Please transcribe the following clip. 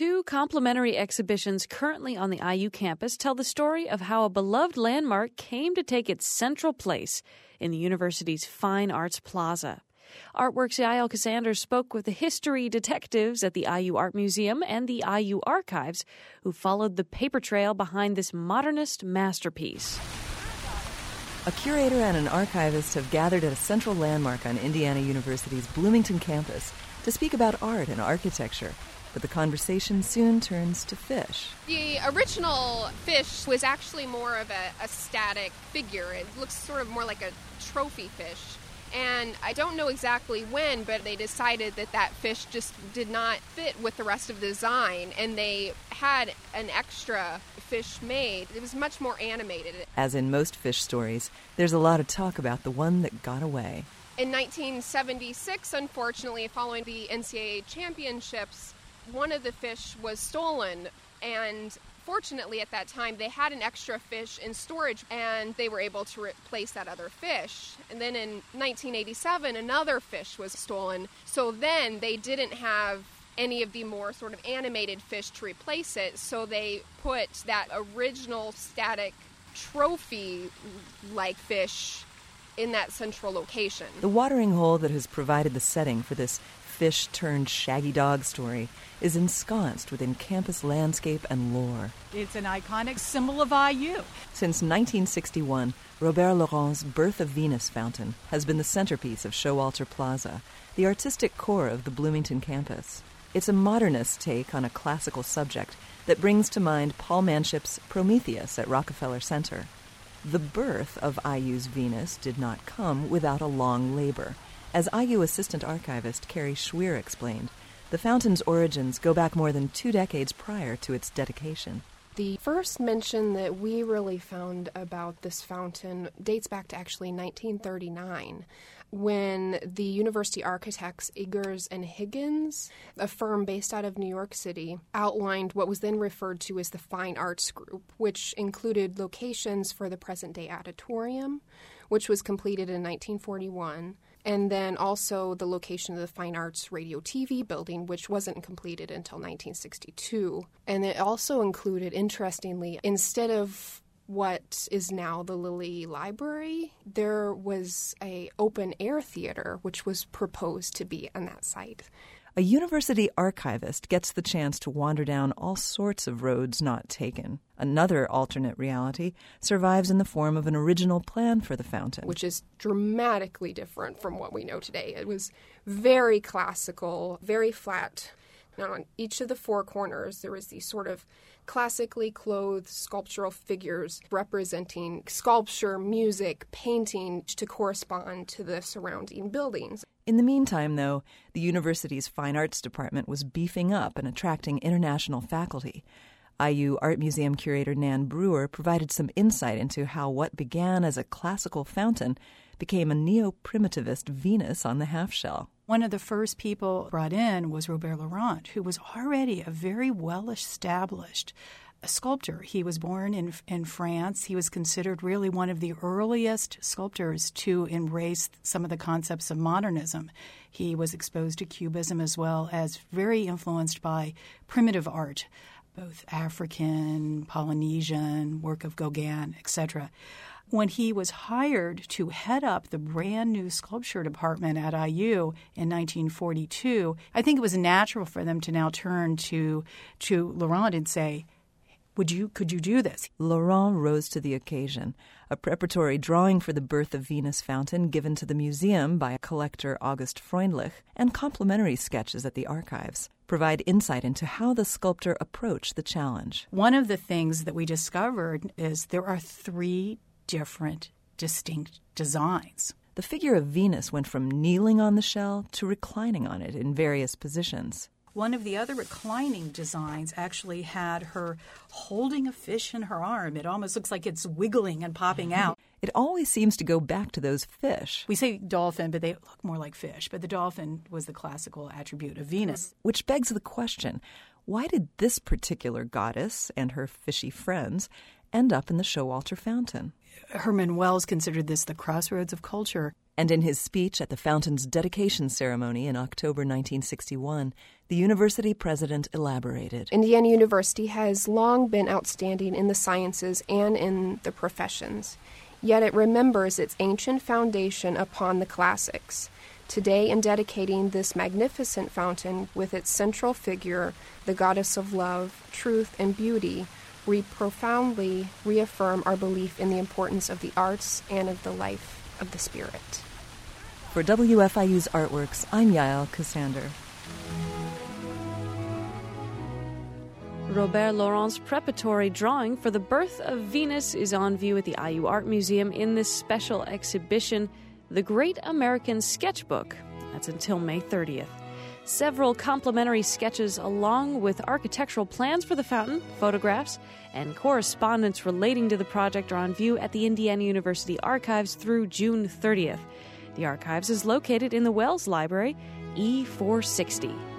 Two complementary exhibitions currently on the IU campus tell the story of how a beloved landmark came to take its central place in the university's Fine Arts Plaza. Artworks Yael Ksander spoke with the history detectives at the IU Art Museum and the IU Archives who followed the paper trail behind this modernist masterpiece. A curator and an archivist have gathered at a central landmark on Indiana University's Bloomington campus to speak about art and architecture. But the conversation soon turns to fish. The original fish was actually more of a, a static figure. It looks sort of more like a trophy fish. And I don't know exactly when, but they decided that that fish just did not fit with the rest of the design, and they had an extra fish made. It was much more animated. As in most fish stories, there's a lot of talk about the one that got away. In 1976, unfortunately, following the NCAA championships, one of the fish was stolen, and fortunately at that time they had an extra fish in storage and they were able to replace that other fish. And then in 1987 another fish was stolen. So then they didn't have any of the more sort of animated fish to replace it. So they put that original static trophy like fish in that central location. The watering hole that has provided the setting for this fish turned shaggy dog story is ensconced within campus landscape and lore. It's an iconic symbol of IU. Since 1961, Robert Laurent's Birth of Venus fountain has been the centerpiece of Showalter Plaza, the artistic core of the Bloomington campus. It's a modernist take on a classical subject that brings to mind Paul Manship's Prometheus at Rockefeller Center. The birth of IU's Venus did not come without a long labor. As IU Assistant Archivist Carrie Schweer explained, the fountain's origins go back more than two decades prior to its dedication. The first mention that we really found about this fountain dates back to actually 1939 when the university architects Eggers and Higgins, a firm based out of New York City, outlined what was then referred to as the Fine Arts Group, which included locations for the present day auditorium, which was completed in 1941 and then also the location of the Fine Arts Radio TV building, which wasn't completed until 1962. And it also included, interestingly, instead of what is now the Lilly Library, there was a open air theater which was proposed to be on that site. A university archivist gets the chance to wander down all sorts of roads not taken. Another alternate reality survives in the form of an original plan for the fountain, which is dramatically different from what we know today. It was very classical, very flat. Now, on each of the four corners, there was these sort of classically clothed sculptural figures representing sculpture, music, painting to correspond to the surrounding buildings. In the meantime, though, the university's fine arts department was beefing up and attracting international faculty. IU Art Museum curator Nan Brewer provided some insight into how what began as a classical fountain became a neo primitivist Venus on the half shell. One of the first people brought in was Robert Laurent, who was already a very well established sculptor. He was born in in France. He was considered really one of the earliest sculptors to embrace some of the concepts of modernism. He was exposed to cubism as well as very influenced by primitive art, both African, Polynesian, work of Gauguin, etc when he was hired to head up the brand new sculpture department at IU in 1942, I think it was natural for them to now turn to to Laurent and say, would you could you do this? Laurent rose to the occasion. A preparatory drawing for the Birth of Venus fountain given to the museum by collector August Freundlich and complementary sketches at the archives provide insight into how the sculptor approached the challenge. One of the things that we discovered is there are three different distinct designs. The figure of Venus went from kneeling on the shell to reclining on it in various positions. One of the other reclining designs actually had her holding a fish in her arm. It almost looks like it's wiggling and popping out. It always seems to go back to those fish. We say dolphin, but they look more like fish. But the dolphin was the classical attribute of Venus. Which begs the question why did this particular goddess and her fishy friends end up in the Showalter fountain? Herman Wells considered this the crossroads of culture. And in his speech at the fountain's dedication ceremony in October 1961, the university president elaborated. Indiana University has long been outstanding in the sciences and in the professions, yet it remembers its ancient foundation upon the classics. Today, in dedicating this magnificent fountain with its central figure, the goddess of love, truth, and beauty, we profoundly reaffirm our belief in the importance of the arts and of the life of the spirit. For WFIU's Artworks, I'm Yael Ksander. Robert Laurent's preparatory drawing for the birth of Venus is on view at the IU Art Museum in this special exhibition, The Great American Sketchbook. That's until May 30th. Several complementary sketches, along with architectural plans for the fountain, photographs, and correspondence relating to the project, are on view at the Indiana University Archives through June 30th. The archives is located in the Wells Library, E460.